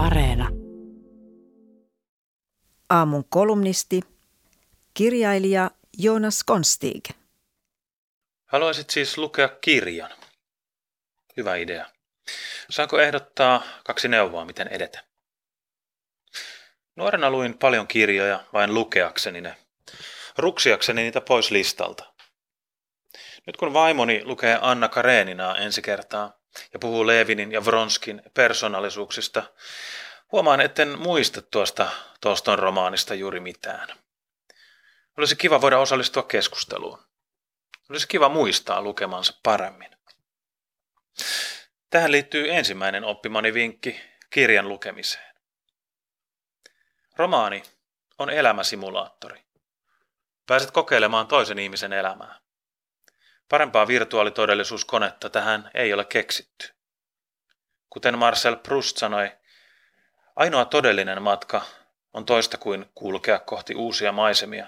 Areena. Aamun kolumnisti, kirjailija Jonas Konstig. Haluaisit siis lukea kirjan. Hyvä idea. Saanko ehdottaa kaksi neuvoa, miten edetä? Nuorena luin paljon kirjoja vain lukeakseni ne, ruksiakseni niitä pois listalta. Nyt kun vaimoni lukee Anna Kareninaa ensi kertaa ja puhuu Levinin ja Vronskin persoonallisuuksista, huomaan, etten muista tuosta Toston romaanista juuri mitään. Olisi kiva voida osallistua keskusteluun. Olisi kiva muistaa lukemansa paremmin. Tähän liittyy ensimmäinen oppimani vinkki kirjan lukemiseen. Romaani on elämäsimulaattori. Pääset kokeilemaan toisen ihmisen elämää. Parempaa virtuaalitodellisuuskonetta tähän ei ole keksitty. Kuten Marcel Proust sanoi, ainoa todellinen matka on toista kuin kulkea kohti uusia maisemia.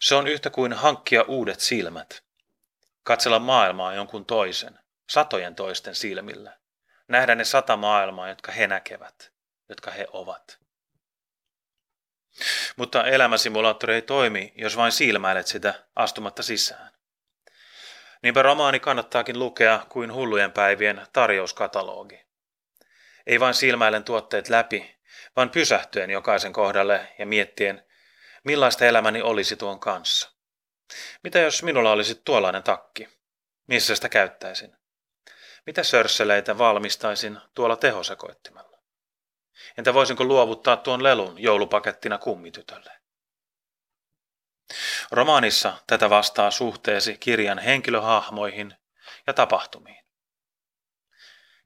Se on yhtä kuin hankkia uudet silmät. Katsella maailmaa jonkun toisen, satojen toisten silmillä. Nähdä ne sata maailmaa, jotka he näkevät, jotka he ovat. Mutta elämäsimulaattori ei toimi, jos vain silmäilet sitä astumatta sisään. Niinpä romaani kannattaakin lukea kuin hullujen päivien tarjouskatalogi. Ei vain silmäilen tuotteet läpi, vaan pysähtyen jokaisen kohdalle ja miettien, millaista elämäni olisi tuon kanssa. Mitä jos minulla olisi tuollainen takki? Missä sitä käyttäisin? Mitä sörsseleitä valmistaisin tuolla tehosekoittimella? Entä voisinko luovuttaa tuon lelun joulupakettina kummitytölle? Romaanissa tätä vastaa suhteesi kirjan henkilöhahmoihin ja tapahtumiin.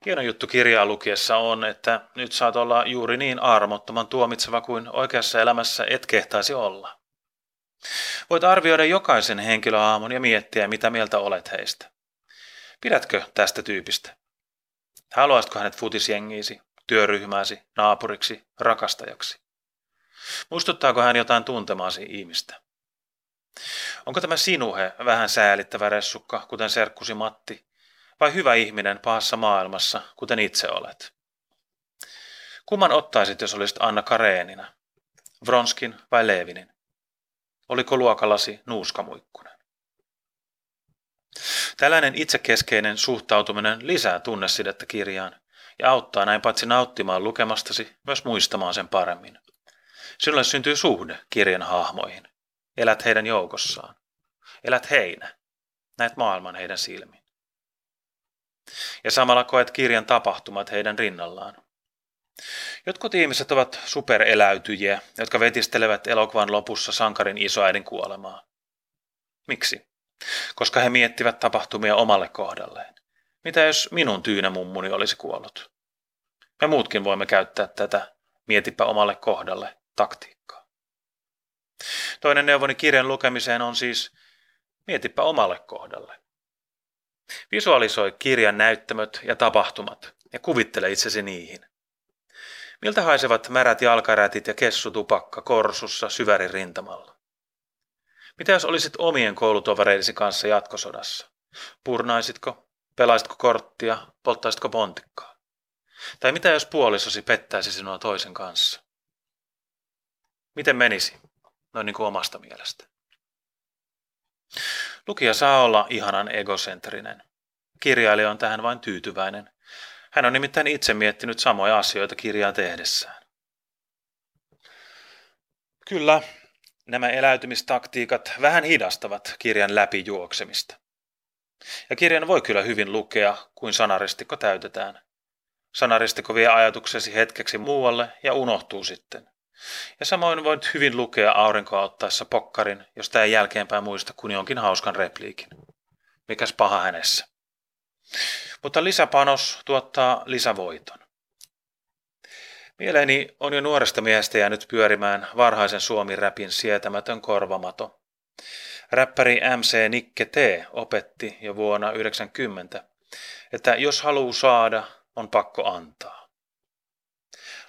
Hieno juttu kirjaa lukiessa on, että nyt saat olla juuri niin armottoman tuomitseva kuin oikeassa elämässä et kehtaisi olla. Voit arvioida jokaisen henkilöhahmon ja miettiä, mitä mieltä olet heistä. Pidätkö tästä tyypistä? Haluaisitko hänet futisjengiisi, työryhmääsi, naapuriksi, rakastajaksi? Muistuttaako hän jotain tuntemaasi ihmistä? Onko tämä sinuhe vähän säälittävä ressukka, kuten serkkusi Matti, vai hyvä ihminen pahassa maailmassa, kuten itse olet? Kumman ottaisit, jos olisit Anna Kareenina? Vronskin vai Leevinin? Oliko luokallasi nuuskamuikkunen? Tällainen itsekeskeinen suhtautuminen lisää tunnesidettä kirjaan ja auttaa näin paitsi nauttimaan lukemastasi, myös muistamaan sen paremmin. Sinulle syntyy suhde kirjan hahmoihin. Elät heidän joukossaan. Elät heinä. Näet maailman heidän silmin. Ja samalla koet kirjan tapahtumat heidän rinnallaan. Jotkut ihmiset ovat supereläytyjiä, jotka vetistelevät elokuvan lopussa sankarin isoäidin kuolemaa. Miksi? Koska he miettivät tapahtumia omalle kohdalleen. Mitä jos minun tyynämummuni olisi kuollut? Me muutkin voimme käyttää tätä mietipä omalle kohdalle taktiikkaa. Toinen neuvoni kirjan lukemiseen on siis mietipä omalle kohdalle. Visualisoi kirjan näyttämöt ja tapahtumat ja kuvittele itsesi niihin. Miltä haisevat märät jalkarätit ja kessutupakka korsussa syvärin rintamalla? Mitä jos olisit omien koulutovereidesi kanssa jatkosodassa? Purnaisitko? Pelaisitko korttia? Polttaisitko pontikkaa? Tai mitä jos puolisosi pettäisi sinua toisen kanssa? Miten menisi? Noin niin kuin omasta mielestä. Lukija saa olla ihanan egocentrinen. Kirjailija on tähän vain tyytyväinen. Hän on nimittäin itse miettinyt samoja asioita kirjaa tehdessään. Kyllä, nämä eläytymistaktiikat vähän hidastavat kirjan läpijuoksemista. Ja kirjan voi kyllä hyvin lukea, kuin sanaristikko täytetään. Sanaristikko vie ajatuksesi hetkeksi muualle ja unohtuu sitten. Ja samoin voit hyvin lukea aurinkoa ottaessa pokkarin, josta ei jälkeenpäin muista kuin jonkin hauskan repliikin. Mikäs paha hänessä. Mutta lisäpanos tuottaa lisävoiton. Mieleeni on jo nuoresta miehestä jäänyt pyörimään varhaisen suomi-räpin sietämätön korvamato. Räppäri MC Nikke T. opetti jo vuonna 1990, että jos haluaa saada, on pakko antaa.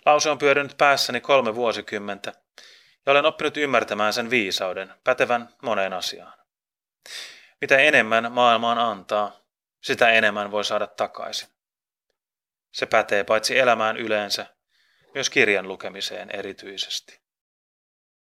Lause on pyörinyt päässäni kolme vuosikymmentä, ja olen oppinut ymmärtämään sen viisauden, pätevän moneen asiaan. Mitä enemmän maailmaan antaa, sitä enemmän voi saada takaisin. Se pätee paitsi elämään yleensä, myös kirjan lukemiseen erityisesti.